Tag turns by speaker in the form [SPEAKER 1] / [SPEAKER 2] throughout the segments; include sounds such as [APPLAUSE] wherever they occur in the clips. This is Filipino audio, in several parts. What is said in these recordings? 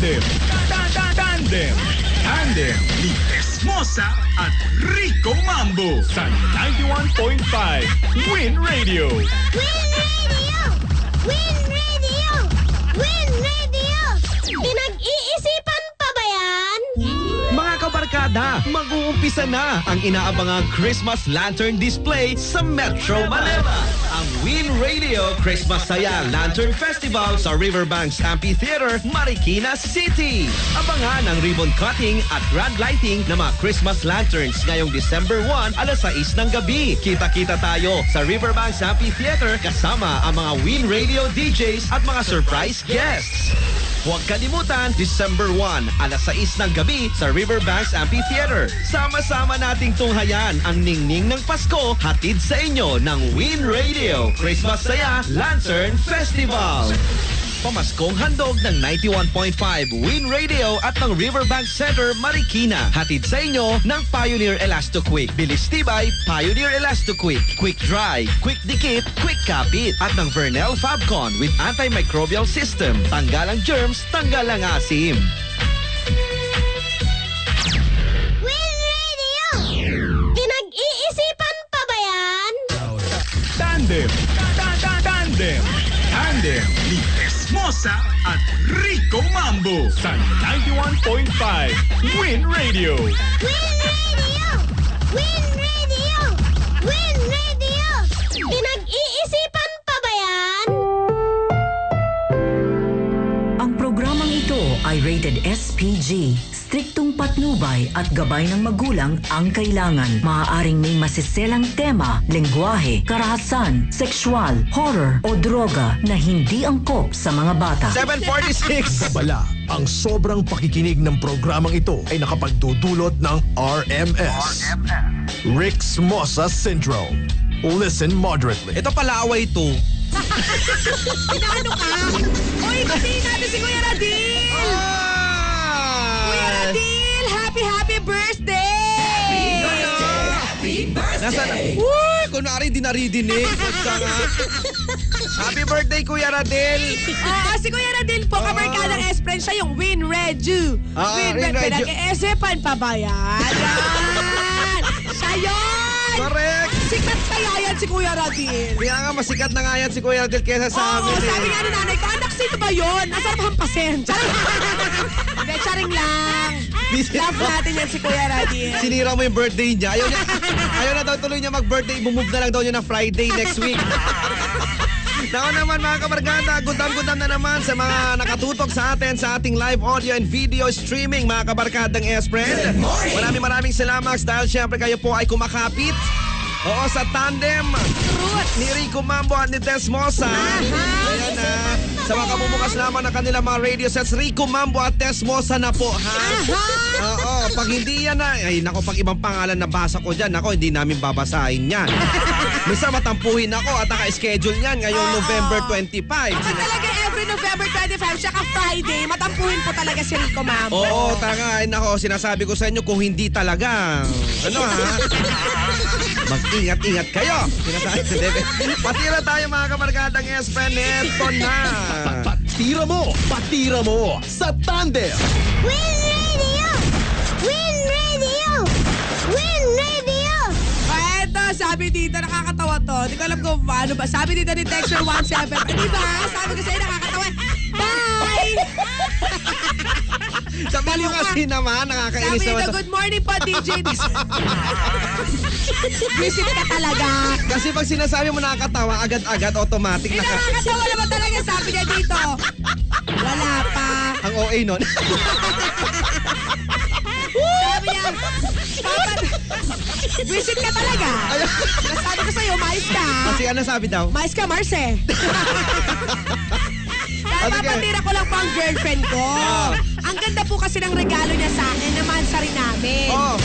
[SPEAKER 1] Tandem. Ta- Tandem. Tandem ni Esmosa at Rico Mambo sa 91.5 Win Radio.
[SPEAKER 2] Win Radio! Win Radio! Win Radio! Pinag-iisipan pa ba yan?
[SPEAKER 3] Mga kabarkada, mag-uumpisa na ang inaabangang Christmas lantern display sa Metro Manila. Ang Win Radio Christmas Saya Lantern Festival sa Riverbanks Amphitheater, Marikina City. Abangan ang ribbon cutting at grand lighting ng mga Christmas lanterns ngayong December 1 alas 6 ng gabi. Kita-kita tayo sa Riverbanks Amphitheater kasama ang mga Win Radio DJs at mga surprise guests. Huwag kalimutan, December 1, alas 6 ng gabi sa Riverbanks Amphitheater. Sama-sama nating tunghayan ang ningning ng Pasko hatid sa inyo ng Win Radio Christmas Saya Lantern Festival. Pamaskong handog ng 91.5 Win Radio at ng Riverbank Center, Marikina. Hatid sa inyo ng Pioneer Elasto Quick. Bilis tibay, Pioneer Elasto Quick. Dry, quick dikit, quick kapit. At ng Vernel Fabcon with antimicrobial system. Tanggal ang germs, tanggal ang asim.
[SPEAKER 1] Tandem. Ta- ta- Tandem. Tandem ni Esmosa at Rico Mambo sa 91.5 Win Radio.
[SPEAKER 2] Win Radio! Win Radio! Win Radio! Pinag-iisipan pa ba yan?
[SPEAKER 4] Ang programang ito ay rated SPG. Patnubay at gabay ng magulang ang kailangan. Maaaring may masiselang tema, lengguwahe, karahasan, sexual, horror o droga na hindi angkop sa mga bata.
[SPEAKER 3] 746!
[SPEAKER 5] Bala, ang sobrang pakikinig ng programang ito ay nakapagdudulot ng RMS. Rick's Mossa Syndrome. Listen moderately.
[SPEAKER 3] Ito pala away to. [LAUGHS]
[SPEAKER 6] Ano ka? Uy, kasi natin si Kuya Radil! Kuya Radil! Happy, happy birthday!
[SPEAKER 3] Nasa Uy, kunwari di naririnig. Basta nga. Happy birthday, Kuya Radel.
[SPEAKER 6] Oo, si Kuya Radil po, kabarkadang S-Friend, siya yung Win Reju.
[SPEAKER 3] Ah,
[SPEAKER 6] Win
[SPEAKER 3] Win
[SPEAKER 6] Red,
[SPEAKER 3] Reju.
[SPEAKER 6] pinag-iisipan pa ba yan? Yan! Siya yun!
[SPEAKER 3] Correct.
[SPEAKER 6] Sikat kaya yan si Kuya Radil.
[SPEAKER 3] Kaya nga masikat na nga yan si Kuya Radel kesa sa
[SPEAKER 6] Oo,
[SPEAKER 3] amin. eh.
[SPEAKER 6] sabi nga ni nanay ko, anak, sino ba yun? Nasaan mo hampasin? Charing! [LAUGHS] Hindi, charing lang. Love natin yan si Kuya Radil.
[SPEAKER 3] Sinira mo yung birthday niya. Ayaw, niya, ayaw na daw tuloy niya mag-birthday. Bumove na lang daw niya na Friday next week. [LAUGHS] Nako naman mga kabarkada, gudam-gudam na naman sa mga nakatutok sa atin sa ating live audio and video streaming mga kabarkadang S-Friend. Maraming maraming salamat dahil syempre kayo po ay kumakapit. Oo, sa tandem ni Rico Mambo at ni Tess Mosa. Na. Sa mga kamumukas lamang ng kanilang mga radio sets, Rico Mambo at Tess Mosa na po, ha? Oo, pag hindi yan na, ay nako, pag ibang pangalan na basa ko dyan, nako, hindi namin babasahin yan. [LAUGHS] Misa matampuhin ako at naka-schedule yan ngayong
[SPEAKER 6] Oo.
[SPEAKER 3] November 25.
[SPEAKER 6] Kapag talaga every November 25, tsaka Friday, matampuhin po talaga si Rico Mambo.
[SPEAKER 3] Oo, tanga. Ay, nako, sinasabi ko sa inyo kung hindi talaga. Ano ha? [LAUGHS] Mag-ingat-ingat kayo. Patira tayo mga kamarkadang S-Pen. Eto na.
[SPEAKER 5] Patira mo! Patira mo! Sa Tandem!
[SPEAKER 2] Win Radio! Win Radio! Win Radio!
[SPEAKER 6] Ah, eto, sabi dito, nakakatawa to. Hindi ko alam kung paano ba. Sabi dito ni Texture 17. Eh, di ba? Sabi ko sa'yo, nakakatawa. Bye! [LAUGHS]
[SPEAKER 3] Sabi mo kasi naman,
[SPEAKER 6] Sabi
[SPEAKER 3] nakakainis naman. to.
[SPEAKER 6] good morning po, DJ. Visit [LAUGHS] ka talaga.
[SPEAKER 3] Kasi pag sinasabi mo nakakatawa, agad-agad automatic naka...
[SPEAKER 6] nakakatawa naman talaga. Sabi niya dito. Wala pa.
[SPEAKER 3] Ang OA nun.
[SPEAKER 6] Sabi niya, Papa, visit ka talaga. Nasabi ko sa'yo, mais ka.
[SPEAKER 3] kasi ano sabi daw?
[SPEAKER 6] Mais ka, Marce. [LAUGHS] Kaya
[SPEAKER 3] Ah, sige.
[SPEAKER 6] papatira ko lang po ang girlfriend ko. Ang ganda po kasi ng regalo niya sa akin, naman sa rin namin.
[SPEAKER 3] Oh.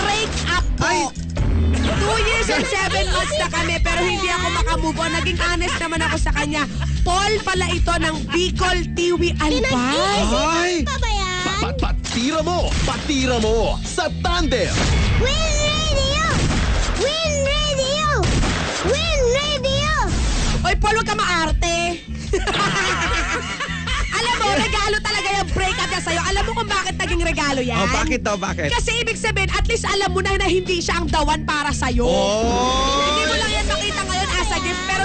[SPEAKER 6] Break up po.
[SPEAKER 3] Ay.
[SPEAKER 6] Two years and seven months na kami pero hindi ako makamove on. Naging honest naman ako sa kanya. Paul pala ito ng Bicol Tiwi Albay.
[SPEAKER 2] Pinag-iisipan
[SPEAKER 3] Ay.
[SPEAKER 2] pa ba yan?
[SPEAKER 5] Pat patira mo! Patira mo! Sa Tandem!
[SPEAKER 2] Win Radio! Win Radio! Win Radio!
[SPEAKER 6] Oy, Paul, huwag ka maarte. [LAUGHS] regalo yan?
[SPEAKER 3] Oh, bakit daw, bakit?
[SPEAKER 6] Kasi ibig sabihin, at least alam mo na na hindi siya ang dawan para sa'yo.
[SPEAKER 3] Oh!
[SPEAKER 6] Hindi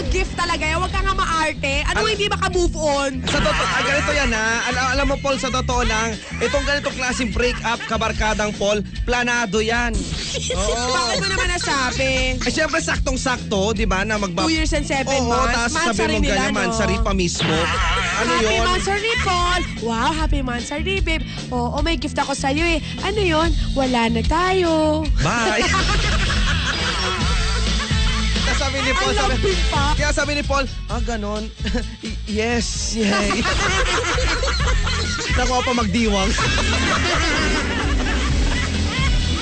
[SPEAKER 6] pero gift talaga yan. Huwag ka nga maarte. Ano
[SPEAKER 3] Al-
[SPEAKER 6] hindi maka-move on?
[SPEAKER 3] Sa totoo, ah, ganito yan ha. Alam, alam mo Paul, sa totoo lang, itong ganitong klaseng break-up kabarkadang Paul, planado yan. [LAUGHS] Oo.
[SPEAKER 6] Bakit mo naman nasabi?
[SPEAKER 3] Eh, syempre, saktong-sakto, di ba, na magba...
[SPEAKER 6] Two years and seven
[SPEAKER 3] Oo,
[SPEAKER 6] months.
[SPEAKER 3] tapos sabi
[SPEAKER 6] rin
[SPEAKER 3] mo
[SPEAKER 6] nila,
[SPEAKER 3] ganyan,
[SPEAKER 6] no?
[SPEAKER 3] mansari pa mismo. Ano
[SPEAKER 6] happy
[SPEAKER 3] yun?
[SPEAKER 6] Mansari, Paul! Wow, happy Mansari, babe. Oo, may gift ako sa'yo eh. Ano yun? Wala na tayo.
[SPEAKER 3] Bye! [LAUGHS]
[SPEAKER 6] Ang
[SPEAKER 3] sabi,
[SPEAKER 6] pa.
[SPEAKER 3] kaya sabi ni Paul, ah, ganon. [LAUGHS] Yes, yay. [LAUGHS] Nakuha pa magdiwang.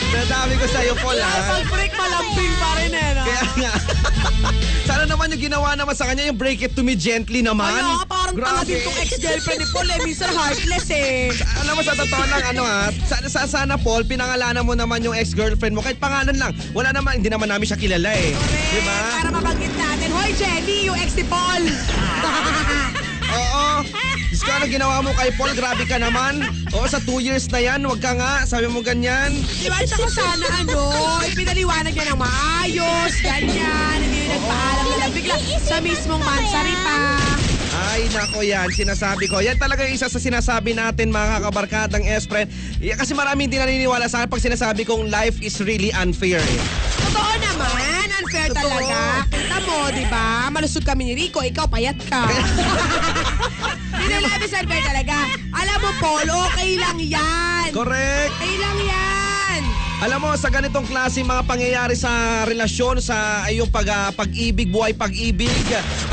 [SPEAKER 3] Sinasabi ko sa'yo, Paul, ha?
[SPEAKER 6] Pag-break, malambing pa rin eh, no?
[SPEAKER 3] Kaya nga. [LAUGHS] Sana naman yung ginawa naman sa kanya, yung break it to me gently naman.
[SPEAKER 6] Ano, parang tanga din tong ex-girlfriend ni Paul eh. Minsan heartless eh.
[SPEAKER 3] Alam mo, sa totoo lang, ano ha, sa, sa, sana Paul, pinangalanan mo naman yung ex-girlfriend mo. Kahit pangalan lang. Wala naman, hindi naman namin siya kilala eh. Di ba?
[SPEAKER 6] Para mabanggit natin. Hoy, Jenny, yung ex ni Paul. [LAUGHS]
[SPEAKER 3] Oo. Diyos ko, ano ginawa mo kay Paul? Grabe ka naman. Oo, sa two years na yan, wag ka nga. Sabi mo ganyan.
[SPEAKER 6] Di ba? Tsaka sana ano, ipinaliwanag niya ng maayos, ganyan. Hindi na nagpaalam na lang bigla sa mismong mansari pa.
[SPEAKER 3] Ay, nako yan. Sinasabi ko. Yan talaga yung isa sa sinasabi natin, mga kabarkadang S-friend. Kasi marami hindi naniniwala sa akin pag sinasabi kong life is really unfair. Eh.
[SPEAKER 6] Totoo naman, unfair
[SPEAKER 3] Totoo.
[SPEAKER 6] talaga. Kita mo, di ba? Malusog kami ni Rico, ikaw payat ka. [LAUGHS] Hindi na unfair talaga. Alam mo, Paul, okay lang yan.
[SPEAKER 3] Correct.
[SPEAKER 6] Okay lang yan.
[SPEAKER 3] Alam mo, sa ganitong klase mga pangyayari sa relasyon, sa iyong pag, ah, pag-ibig, buhay pag-ibig,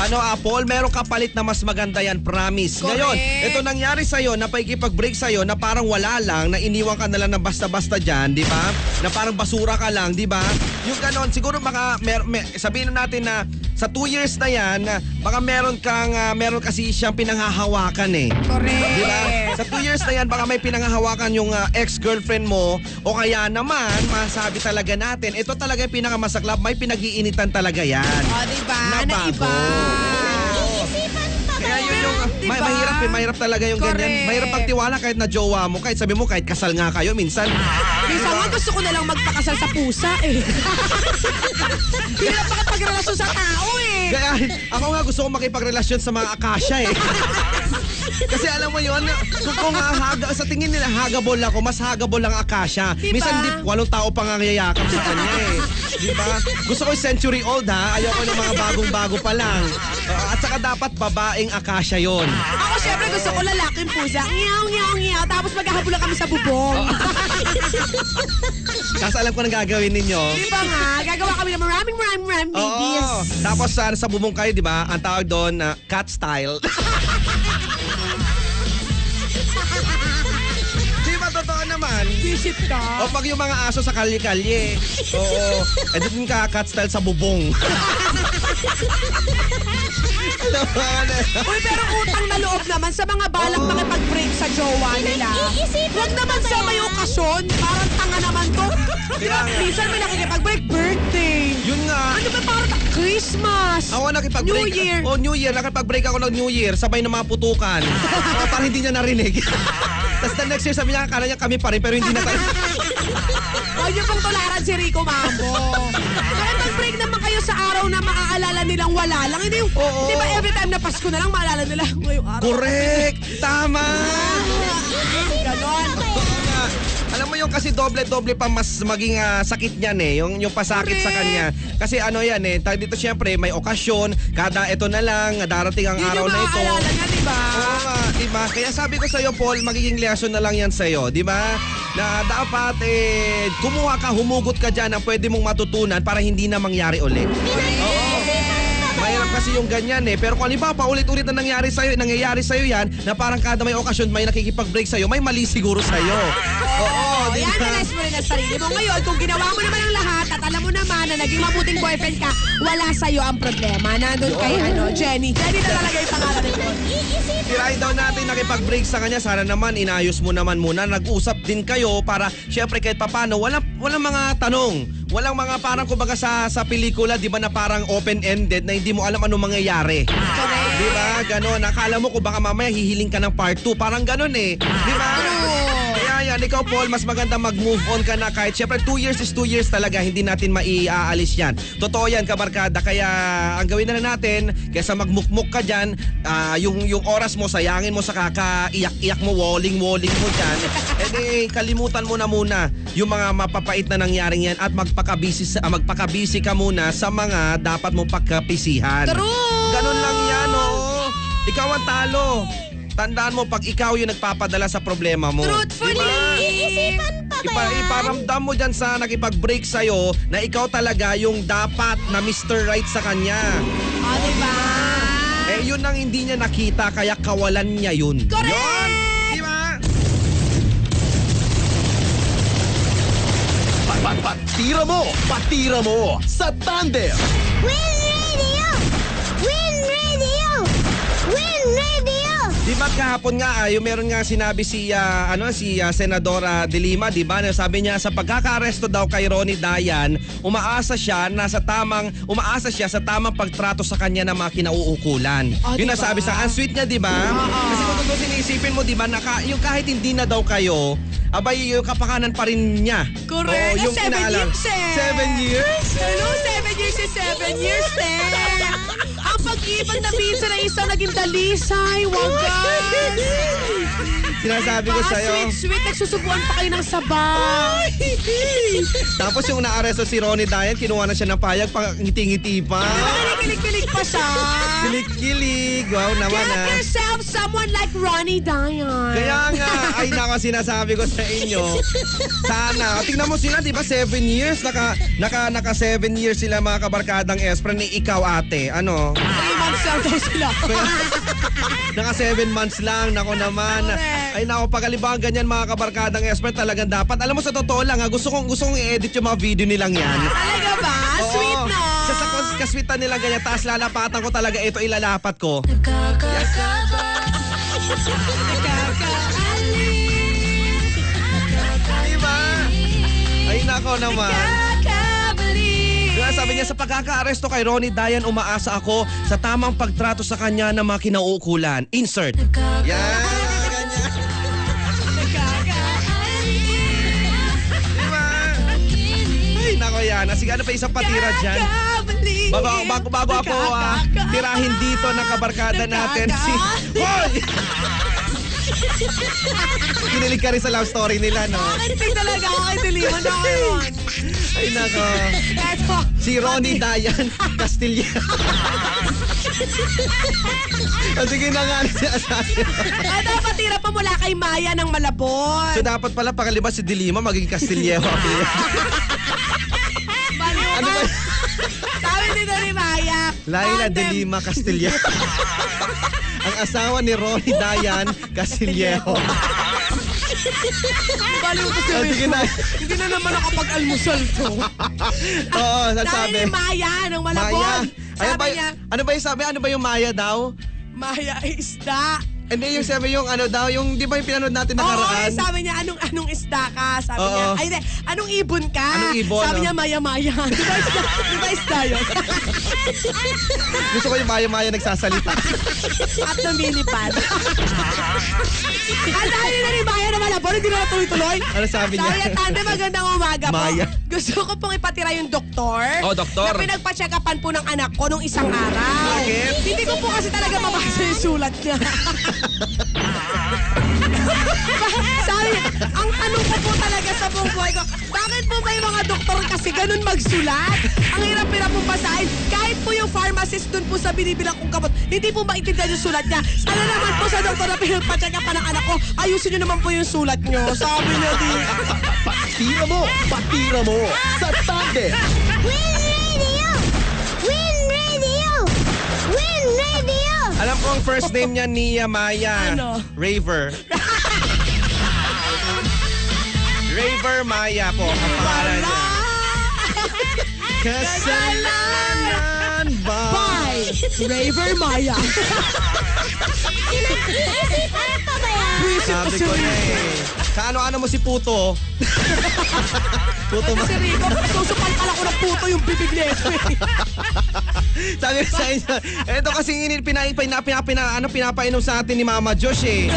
[SPEAKER 3] ano, ah, Paul, meron kapalit na mas maganda yan, promise.
[SPEAKER 6] Correct.
[SPEAKER 3] Ngayon, ito nangyari sa'yo, na paikipag-break sa'yo, na parang wala lang, na iniwan ka na lang ng basta-basta dyan, di ba? Na parang basura ka lang, di ba? Yung ganon, siguro baka, mer, mer, sabihin na natin na sa two years na yan, baka meron kang, ah, meron kasi siyang pinanghahawakan eh.
[SPEAKER 6] Correct.
[SPEAKER 3] Di ba? Sa two years na yan, baka may pinangahawakan yung ah, ex-girlfriend mo o kaya naman, masabi talaga natin, ito talaga yung pinakamasaklap, may pinag-iinitan talaga yan.
[SPEAKER 6] O, di ba?
[SPEAKER 3] Na
[SPEAKER 6] Na iba.
[SPEAKER 3] Yun yung,
[SPEAKER 6] Di
[SPEAKER 3] may,
[SPEAKER 6] ba?
[SPEAKER 3] mahirap eh, mahirap talaga yung ganyan.
[SPEAKER 6] Correct.
[SPEAKER 3] Mahirap pagtiwala kahit na jowa mo, kahit sabi mo, kahit kasal nga kayo, minsan.
[SPEAKER 6] Minsan nga gusto ko na lang magpakasal sa pusa eh. [LAUGHS] Hindi na makapagrelasyon sa tao eh.
[SPEAKER 3] Kaya ako nga gusto ko makipagrelasyon sa mga akasya eh. [LAUGHS] Kasi alam mo yun, kung, kung haga, sa tingin nila hagabol ako, mas hagabol ang akasya.
[SPEAKER 6] Diba?
[SPEAKER 3] Minsan di, walong tao pa nga ngayakap sa kanya eh. Di ba? Gusto ko century old ha, ayoko ng mga bagong-bago pa lang. Uh, at saka dapat babaeng akasya yon.
[SPEAKER 6] Ako syempre gusto ko lalaking pusa. Ngiyaw, ngiyaw, ngiyaw. Tapos maghahabol lang kami sa bubong. [LAUGHS]
[SPEAKER 3] Kasi alam ko nang gagawin ninyo.
[SPEAKER 6] Di ba nga? Gagawa kami ng maraming maraming maraming babies.
[SPEAKER 3] Oo. Tapos sa, sa bubong kayo, di ba? Ang tawag doon, na cat style. [LAUGHS] di ba totoo naman?
[SPEAKER 6] Visit ka.
[SPEAKER 3] O pag yung mga aso sa kalye-kalye. [LAUGHS] Oo. Eh doon ka cat style sa bubong. [LAUGHS] Alam mo, ano?
[SPEAKER 6] Uy, pero utang na loob naman sa mga balak
[SPEAKER 3] Oo.
[SPEAKER 6] makipag-break sa jowa nila.
[SPEAKER 2] Iisipan
[SPEAKER 6] Huwag naman
[SPEAKER 2] ba
[SPEAKER 6] sa
[SPEAKER 2] yan?
[SPEAKER 6] may okasyon. Parang tanga naman to. Di ba?
[SPEAKER 3] Kaya nga.
[SPEAKER 6] Minsan may nakikipag-break. Birthday.
[SPEAKER 3] Yun nga.
[SPEAKER 6] Ano ba Christmas?
[SPEAKER 3] Ako nakipag-break.
[SPEAKER 6] New Year.
[SPEAKER 3] Oh, New Year. Nakipag-break ako ng New Year. Sabay na mga putukan. oh, para hindi niya narinig. [LAUGHS] Tapos the next year sabi niya, akala niya kami pa rin, pero hindi na tayo. [LAUGHS]
[SPEAKER 6] Huwag niyo pong tularan si Rico Mambo. Kaya mag-break naman kayo sa araw na maaalala nilang wala lang. Hindi
[SPEAKER 3] Oo.
[SPEAKER 6] di ba every time na Pasko na lang maalala nila [LAUGHS] ngayong araw.
[SPEAKER 3] Correct! Tama!
[SPEAKER 6] Ganon.
[SPEAKER 3] Oo. Alam mo yung kasi doble-doble pa mas maging ah, sakit niyan eh. Yung, yung pasakit sa
[SPEAKER 6] Correct.
[SPEAKER 3] kanya. Kasi ano yan eh. Tayo dito syempre may okasyon. Kada ito na lang. Darating ang
[SPEAKER 6] Yun
[SPEAKER 3] araw
[SPEAKER 6] yung
[SPEAKER 3] na ito.
[SPEAKER 6] maaalala niya, di ba?
[SPEAKER 3] Oo nga, di ba? Kaya sabi ko sa'yo, Paul, magiging lesson na lang yan sa'yo, di ba? Na dapat eh, kumuha ka, humugot ka dyan ang pwede mong matutunan para hindi na mangyari ulit. Mahirap kasi yung ganyan eh. Pero kung halimbawa, paulit-ulit na nangyari sa'yo, nangyayari sa'yo yan, na parang kada may okasyon, may nakikipag-break sa'yo, may mali siguro sa'yo. Oo, di
[SPEAKER 6] Yan,
[SPEAKER 3] ba?
[SPEAKER 6] analyze mo rin ang sarili mo. Ngayon, kung ginawa mo naman ang lahat at alam mo naman na naging mabuting boyfriend ka, wala sa'yo ang problema. Nandun kay ano, Jenny. Jenny na talaga yung pangalan Paul.
[SPEAKER 3] Tirahin daw natin nakipag-break sa kanya. Sana naman inayos mo naman muna. Nag-usap din kayo para syempre kahit papano, walang, walang mga tanong. Walang mga parang kumbaga sa, sa pelikula, di ba na parang open-ended na hindi mo alam ano mangyayari.
[SPEAKER 6] Correct.
[SPEAKER 3] Di ba? Ganon. Akala mo kung baka mamaya hihiling ka ng part 2. Parang ganon eh. Di ba? Yan. Ikaw, Paul, mas maganda mag-move on ka na kahit syempre 2 years is 2 years talaga. Hindi natin maiaalis yan. Totoo yan, kabarkada. Kaya ang gawin na lang natin, kaysa magmukmuk ka dyan, ah, yung, yung oras mo, sayangin mo sa kakaiyak-iyak mo, walling-walling mo dyan, [LAUGHS] eh, kalimutan mo na muna yung mga mapapait na nangyaring yan at magpakabisi, sa, ah, magpakabisi ka muna sa mga dapat mo pagkapisihan.
[SPEAKER 6] True!
[SPEAKER 3] Ganun lang yan, oo. Ikaw ang talo. Tandaan mo, pag ikaw yung nagpapadala sa problema mo.
[SPEAKER 6] Truthfully!
[SPEAKER 2] Iisipan pa ba
[SPEAKER 3] Ipa,
[SPEAKER 2] yan?
[SPEAKER 3] iparamdam mo dyan sa nakipag-break sa'yo na ikaw talaga yung dapat na Mr. Right sa kanya.
[SPEAKER 6] O, diba?
[SPEAKER 3] Eh, yun ang hindi niya nakita, kaya kawalan niya yun.
[SPEAKER 6] Correct!
[SPEAKER 3] Yun! Di ba?
[SPEAKER 5] Pat, pat, patira mo! Patira mo! Sa tandem!
[SPEAKER 2] Win Radio!
[SPEAKER 3] Di ba kahapon nga, ah, yung meron nga sinabi si, ah, ano, si ah, Senadora De Lima, di ba? na Sabi niya, sa pagkakaresto daw kay Ronnie Dayan, umaasa siya na sa tamang, umaasa siya sa tamang pagtrato sa kanya ng mga kinauukulan.
[SPEAKER 6] Ah,
[SPEAKER 3] yun
[SPEAKER 6] di
[SPEAKER 3] ang
[SPEAKER 6] ba?
[SPEAKER 3] sabi sa, ang sweet niya, di ba? Kasi kung totoo sinisipin mo, di ba, naka, yung kahit hindi na daw kayo, abay, yung kapakanan pa rin niya.
[SPEAKER 6] Correct.
[SPEAKER 3] Oo, yung
[SPEAKER 6] Seven
[SPEAKER 3] inaalam.
[SPEAKER 6] years eh.
[SPEAKER 3] Seven years?
[SPEAKER 6] Hello, seven years is seven years, eh. Ang pag-ibig na minsan ay isang naging dalisay, wagas. [LAUGHS]
[SPEAKER 3] Sinasabi ko sa'yo.
[SPEAKER 6] Sweet, sweet, nagsusubuan pa kayo ng sabay.
[SPEAKER 3] Tapos yung naaresto si Ronnie Dayan, kinuha na siya ng payag, pang ngiti-ngiti pa.
[SPEAKER 6] Kilig-kilig pa siya.
[SPEAKER 3] Kilig-kilig. Wow naman
[SPEAKER 6] Get
[SPEAKER 3] ah.
[SPEAKER 6] yourself someone like Ronnie Dion.
[SPEAKER 3] Kaya nga, ay nako sinasabi ko sa inyo. Sana. Tingnan mo sila, di ba? Seven years. Naka, naka, naka seven years sila mga kabarkadang Espre ni ikaw ate. Ano?
[SPEAKER 6] Three months lang [LAUGHS] daw sila.
[SPEAKER 3] Naka seven months lang. Nako naman.
[SPEAKER 6] Correct.
[SPEAKER 3] Ay nako, pag halimbawa ganyan mga kabarkadang Espre, talagang dapat. Alam mo sa totoo lang, ha, gusto kong, gusto kong i-edit yung mga video nilang yan.
[SPEAKER 6] Talaga ba?
[SPEAKER 3] Oo.
[SPEAKER 6] Sweet no?
[SPEAKER 3] Sa, kaswitan nilang ganyan, taas lalapatan ko talaga ito, ilalapat ko. Diba? Ay nako naman. Sabi niya sa pagkakaaresto kay Ronnie Dayan, umaasa ako sa tamang pagtrato sa kanya ng mga kinauukulan. Insert. Yan. Ganyan. Diba? Ay nako yan. Sige, ano pa isang patira dyan? Bago, bago, bago ako ah, tirahin dito ng kabarkada natin si... Hoy! Kinilig ka rin sa love story nila, no?
[SPEAKER 6] Nakinig talaga ako kay Diliman na ngayon.
[SPEAKER 3] Ay nako.
[SPEAKER 6] Eto.
[SPEAKER 3] Si Ronnie Dayan Castilla. [LAUGHS] o sige na nga sabi.
[SPEAKER 6] Eto, patira pa mula kay Maya ng Malabon.
[SPEAKER 3] So dapat pala pakaliba si Dilima maging Castillejo. [LAUGHS] Ano ba?
[SPEAKER 6] Sabi dito ni Maya.
[SPEAKER 3] Laila. Dilima Castillejo. [LAUGHS] Ang asawa ni Ronnie Dayan Castillejo.
[SPEAKER 6] Baliw ko si
[SPEAKER 3] O sige na.
[SPEAKER 6] Hindi na naman nakapag-almusal to. [LAUGHS]
[SPEAKER 3] Oo,
[SPEAKER 6] Sabi
[SPEAKER 3] sabi.
[SPEAKER 6] ni Maya ng Malabon.
[SPEAKER 3] Maya. Ano
[SPEAKER 6] Sabi
[SPEAKER 3] ba,
[SPEAKER 6] niya,
[SPEAKER 3] ano ba yung sabi? Ano ba yung Maya daw?
[SPEAKER 6] Maya isda.
[SPEAKER 3] Hindi yung sabi yung ano daw, yung di ba yung pinanood natin
[SPEAKER 6] Oo,
[SPEAKER 3] nakaraan?
[SPEAKER 6] sabi niya, anong anong isda ka? Sabi
[SPEAKER 3] Oo.
[SPEAKER 6] niya, ay hindi, anong ibon ka?
[SPEAKER 3] Anong ibon,
[SPEAKER 6] Sabi
[SPEAKER 3] no?
[SPEAKER 6] niya, maya-maya. [LAUGHS] di ba isda, di ba isda yun? [LAUGHS]
[SPEAKER 3] Gusto ko yung Maya-Maya nagsasalita.
[SPEAKER 6] At lumilipad.
[SPEAKER 3] Ano sabi niya?
[SPEAKER 6] Sabi niya, tante, magandang umaga po.
[SPEAKER 3] Maya.
[SPEAKER 6] Gusto ko pong ipatira yung doktor.
[SPEAKER 3] Oh, doktor.
[SPEAKER 6] Na pinagpa-check-upan po ng anak ko nung isang araw.
[SPEAKER 3] Bakit?
[SPEAKER 6] Hindi ko po kasi talaga mabasa yung sulat niya. [LAUGHS] [LAUGHS] Sabi ang tanong ko po talaga sa buong buhay ko, bakit po ba yung mga doktor kasi ganun magsulat? Ang hirap-hirap pong basahin. Kahit po yung pharmacist dun po sa binibilang kong gamot, hindi po maintindihan yung sulat niya. Sana naman po sa doktor na pinagpa-check up pa ng anak ko, ayusin niyo naman po yung sulat niyo. Sabi niya di.
[SPEAKER 5] Patira mo! Patira mo! Sa tandem!
[SPEAKER 2] Win Radio! Win Radio! Win Radio!
[SPEAKER 3] Alam ko ang first name niya Nia Maya.
[SPEAKER 6] Ano?
[SPEAKER 3] Raver. Raver Maya po ang pangalan niya. Kasalanan ba?
[SPEAKER 6] Bye! Raver Maya. [LAUGHS]
[SPEAKER 2] Iisipan pa ba yan?
[SPEAKER 3] Sabi ko na eh. Sa ano-ano mo si Puto. [LAUGHS] Puto mo.
[SPEAKER 6] Kasi Rico, susupal pala ko ng puto yung bibig nito eh. [LAUGHS]
[SPEAKER 3] Sabi sa inyo, ito kasi ini pina, pina, pina, pina, ano, pinapainom sa atin ni Mama Josh eh.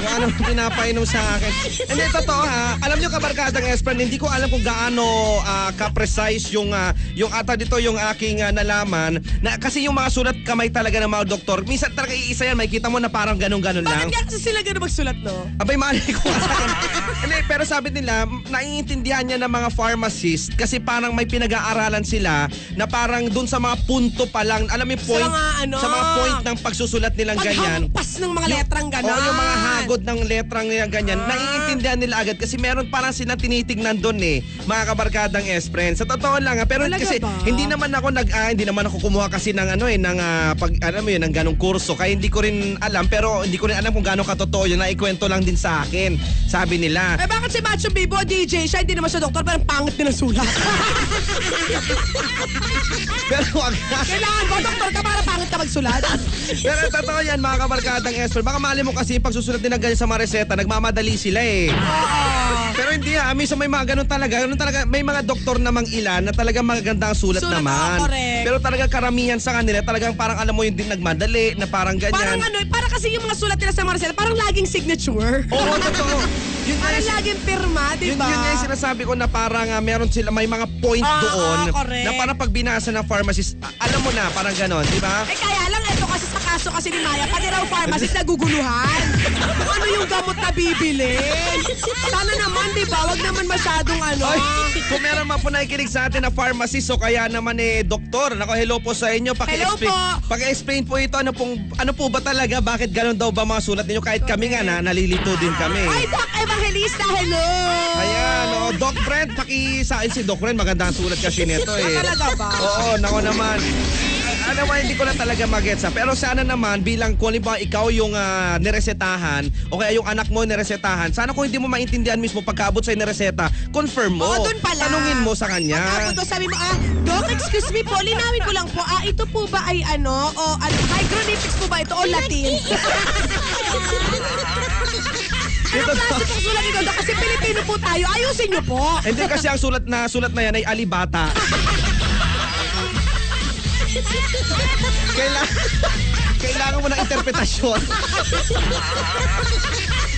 [SPEAKER 3] Yung ano pinapainom sa akin. Hindi, totoo ha. Alam nyo kabarkadang Espren, hindi ko alam kung gaano ah, ka-precise yung, ah, yung ata dito yung aking ah, nalaman. Na, kasi yung mga sulat kamay talaga ng mga doktor, minsan talaga iisa yan, may kita mo na parang ganun-ganun lang.
[SPEAKER 6] Bakit kasi sila gano'n magsulat, no?
[SPEAKER 3] Abay, mali ko. [LAUGHS] Hindi, pero sabi nila, naiintindihan niya ng mga pharmacist kasi parang may pinag-aaralan sila na parang dun sa mga punto pa lang, alam mo yung point,
[SPEAKER 6] mga ano?
[SPEAKER 3] sa mga point ng pagsusulat nilang ganyan.
[SPEAKER 6] Paghampas ng mga letrang gano'n.
[SPEAKER 3] Yung mga hagod ng letrang nilang ganyan,
[SPEAKER 6] Ah.
[SPEAKER 3] naiintindihan nila agad kasi meron parang sila tinitignan doon eh, mga kabarkadang S-Friends. Sa totoo lang, ah, pero
[SPEAKER 6] Talaga
[SPEAKER 3] kasi
[SPEAKER 6] ba?
[SPEAKER 3] hindi naman ako nag ah, hindi naman ako kumuha kasi ng ano eh ng ah, pag alam mo yun ng ganong kurso kaya hindi ko rin alam pero hindi ko rin alam kung gaano katotoo yun naikwento lang din sa akin sabi nila.
[SPEAKER 6] Eh bakit si Macho Bibo, DJ siya, hindi naman siya doktor, parang pangit din ang sulat. [LAUGHS]
[SPEAKER 3] pero wag
[SPEAKER 6] Kailangan ba, doktor ka, para pangit ka magsulat?
[SPEAKER 3] pero totoo yan mga kabarkadang Esper baka mali mo kasi pag susulat din ng ganyan sa mga reseta nagmamadali sila eh pero hindi ha minsan may mga ganun talaga ganun talaga may mga doktor namang ilan na talagang magaganda ang sulat,
[SPEAKER 6] Sulat,
[SPEAKER 3] naman
[SPEAKER 6] oo, correct.
[SPEAKER 3] pero talagang karamihan sa kanila talagang parang alam mo yung din nagmadali na parang ganyan
[SPEAKER 6] Parang ano, para kasi yung mga sulat nila sa Marcel, parang laging signature.
[SPEAKER 3] Oo, totoo. [LAUGHS] Yun nga
[SPEAKER 6] Parang
[SPEAKER 3] yung-
[SPEAKER 6] laging pirma, di
[SPEAKER 3] Yun,
[SPEAKER 6] ba?
[SPEAKER 3] yun nga yung sinasabi ko na parang ah, meron sila, may mga point
[SPEAKER 6] Ah,
[SPEAKER 3] doon
[SPEAKER 6] ah, correct.
[SPEAKER 3] na parang pag binasa ng pharmacist, ah, alam mo na, parang ganon, di ba?
[SPEAKER 6] Eh kaya lang, kasi ni Maya, pati raw pharmacist naguguluhan. Kung ano yung gamot na bibilin. Sana naman, di ba? Wag naman masyadong ano.
[SPEAKER 3] Ay, kung meron man po nakikinig sa atin na pharmacist o kaya naman eh doktor, nako hello po sa inyo. Paki-explain,
[SPEAKER 6] Hello po.
[SPEAKER 3] paki-explain po ito ano pong ano po ba talaga bakit ganon daw ba mga sulat ninyo kahit kami nga na nalilito din kami.
[SPEAKER 6] Ay, Doc Evangelista, hello!
[SPEAKER 3] Ayan, oh, Doc Brent, paki sa si Doc Brent, maganda ang sulat kasi nito eh.
[SPEAKER 6] Ah, talaga ba?
[SPEAKER 3] Oo, nako naman. Ano naman, hindi ko na talaga magets ha. Pero sana naman, bilang kung ba ikaw yung ah, niresetahan o kaya yung anak mo niresetahan, sana kung hindi mo maintindihan mismo pagkaabot sa nireseta, confirm mo.
[SPEAKER 6] Oo, doon pala.
[SPEAKER 3] Tanungin mo sa kanya.
[SPEAKER 6] Pagkabot mo, sabi mo, ah, Doc, excuse me po, linawin ko lang po, ah, ito po ba ay ano, o ano, hydronetics po ba ito o Latin? Anong [LAUGHS] klase pong sulat ito, Doc? Kasi Pilipino po tayo, ayusin niyo po.
[SPEAKER 3] Hindi kasi ang sulat na sulat na yan ay alibata. [LAUGHS] Kailangan, kailangan mo ng interpretasyon.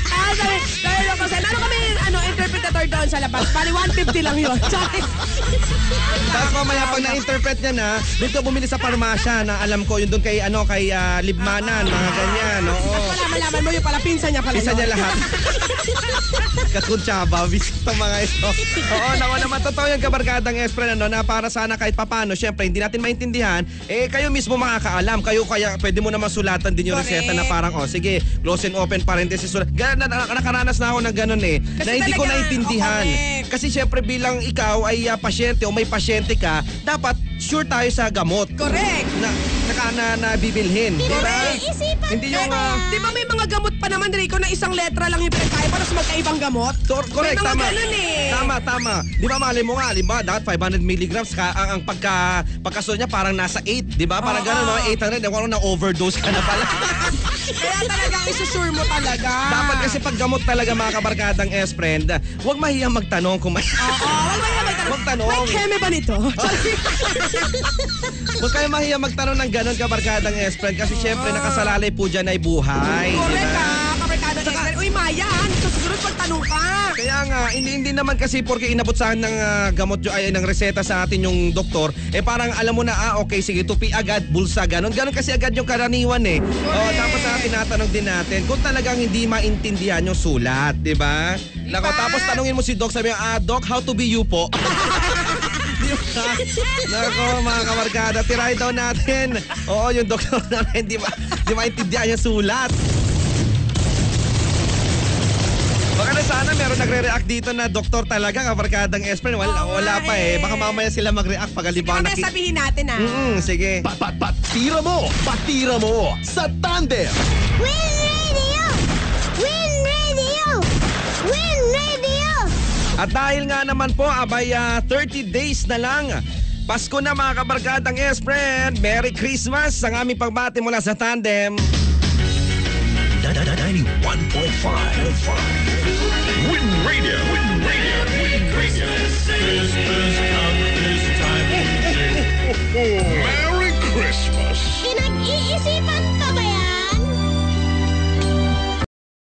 [SPEAKER 6] Ah, sabi, sabi ko kasi, ano kami, interpretator doon sa labas. Bali, 150 lang yun. [LAUGHS] Sorry.
[SPEAKER 3] Tapos mamaya pag na-interpret niya na, doon ka bumili sa parmasya na alam ko, yun doon kay, ano, kay ah, Libmanan, mga ganyan. Oo.
[SPEAKER 6] Wala, malaman mo yung pala, pinsan niya pala
[SPEAKER 3] Isa
[SPEAKER 6] yun.
[SPEAKER 3] niya lahat. [LAUGHS] Kakuntsaba, visit ang mga ito. Oo, naku naman, totoo yung kabarkadang Espren, ano, na para sana kahit papano, syempre, hindi natin maintindihan, eh, kayo mismo makakaalam. Kayo kaya, pwede mo naman sulatan din yung
[SPEAKER 6] Correct.
[SPEAKER 3] reseta na parang, oh, sige, close and open parenthesis. sulat. Ganun, na, na- nakaranas na ako ng ganun eh,
[SPEAKER 6] Kasi
[SPEAKER 3] na hindi ko
[SPEAKER 6] talaga,
[SPEAKER 3] naintindihan.
[SPEAKER 6] oh, correct.
[SPEAKER 3] Kasi syempre, bilang ikaw ay ah, pasyente o may pasyente ka, dapat sure tayo sa gamot.
[SPEAKER 6] Correct.
[SPEAKER 3] Na, naka, na, na bibilhin. Di ba? Hindi yung... ah,
[SPEAKER 6] Di ba may mga gamot pa naman, Rico, na isang letra lang yung pinagkaya para sa magkaibang gamot?
[SPEAKER 3] Tor- correct,
[SPEAKER 6] May mga
[SPEAKER 3] tama.
[SPEAKER 6] ganun eh.
[SPEAKER 3] Tama, tama. Di ba mali mo nga, di ba? Dapat 500 milligrams ka, ang, ang pagka, pagkasunod niya parang nasa 8, di ba? Parang
[SPEAKER 6] Oo.
[SPEAKER 3] gano'n, no? 800, eh, walang na-overdose ka na pala. [LAUGHS]
[SPEAKER 6] Kaya talagang isusure mo talaga.
[SPEAKER 3] Dapat kasi pag gamot talaga mga kabarkadang S-friend, huwag mahiyang magtanong kung may...
[SPEAKER 6] Oo, wag mo yan magtanong.
[SPEAKER 3] Magtanong.
[SPEAKER 6] May keme ba nito? [LAUGHS]
[SPEAKER 3] Huwag kayo mahiyang magtanong ng gano'n kabarkadang S-friend kasi syempre nakasalalay po dyan ay buhay.
[SPEAKER 6] Correct
[SPEAKER 3] ba?
[SPEAKER 6] ka, kabarkada Esther. Uy, Maya, sa susunod pagtanong ka.
[SPEAKER 3] Kaya nga, hindi, hindi naman kasi porke inabot sa akin ng ah, gamot yung- ay ng reseta sa atin yung doktor, eh parang alam mo na, ah okay, sige, tupi agad, bulsa, ganon. Ganon kasi agad yung karaniwan eh. Oh, tapos na tinatanong din natin kung talagang hindi maintindihan yung sulat, di ba? Nako, tapos tanungin mo si Doc, sabi niya, ah, Doc, how to be you po? [LAUGHS] Nako, mga kamarkada, tiray daw natin. Oo, yung doktor [LAUGHS] na hindi, ma hindi maintindihan yung sulat. Sana meron nagre-react dito na doktor talaga, kabarkadang Espren. Wala,
[SPEAKER 6] Oo
[SPEAKER 3] wala pa eh.
[SPEAKER 6] eh.
[SPEAKER 3] Baka mamaya sila mag-react pag
[SPEAKER 6] Mamaya
[SPEAKER 3] naki-
[SPEAKER 6] sabihin natin ah.
[SPEAKER 3] Mm, sige.
[SPEAKER 5] Pat, pat, patira mo! Patira mo! Sa tandem!
[SPEAKER 2] Win Radio! Win Radio! Win Radio!
[SPEAKER 3] At dahil nga naman po, abay ah, 30 days na lang. Pasko na mga kabarkadang Espren. Merry Christmas ang aming pagbati mula sa Tandem.
[SPEAKER 7] 91.5.
[SPEAKER 1] Win Radio. Win Radio. Win Radio.
[SPEAKER 8] Christmas come this time of year.
[SPEAKER 1] Merry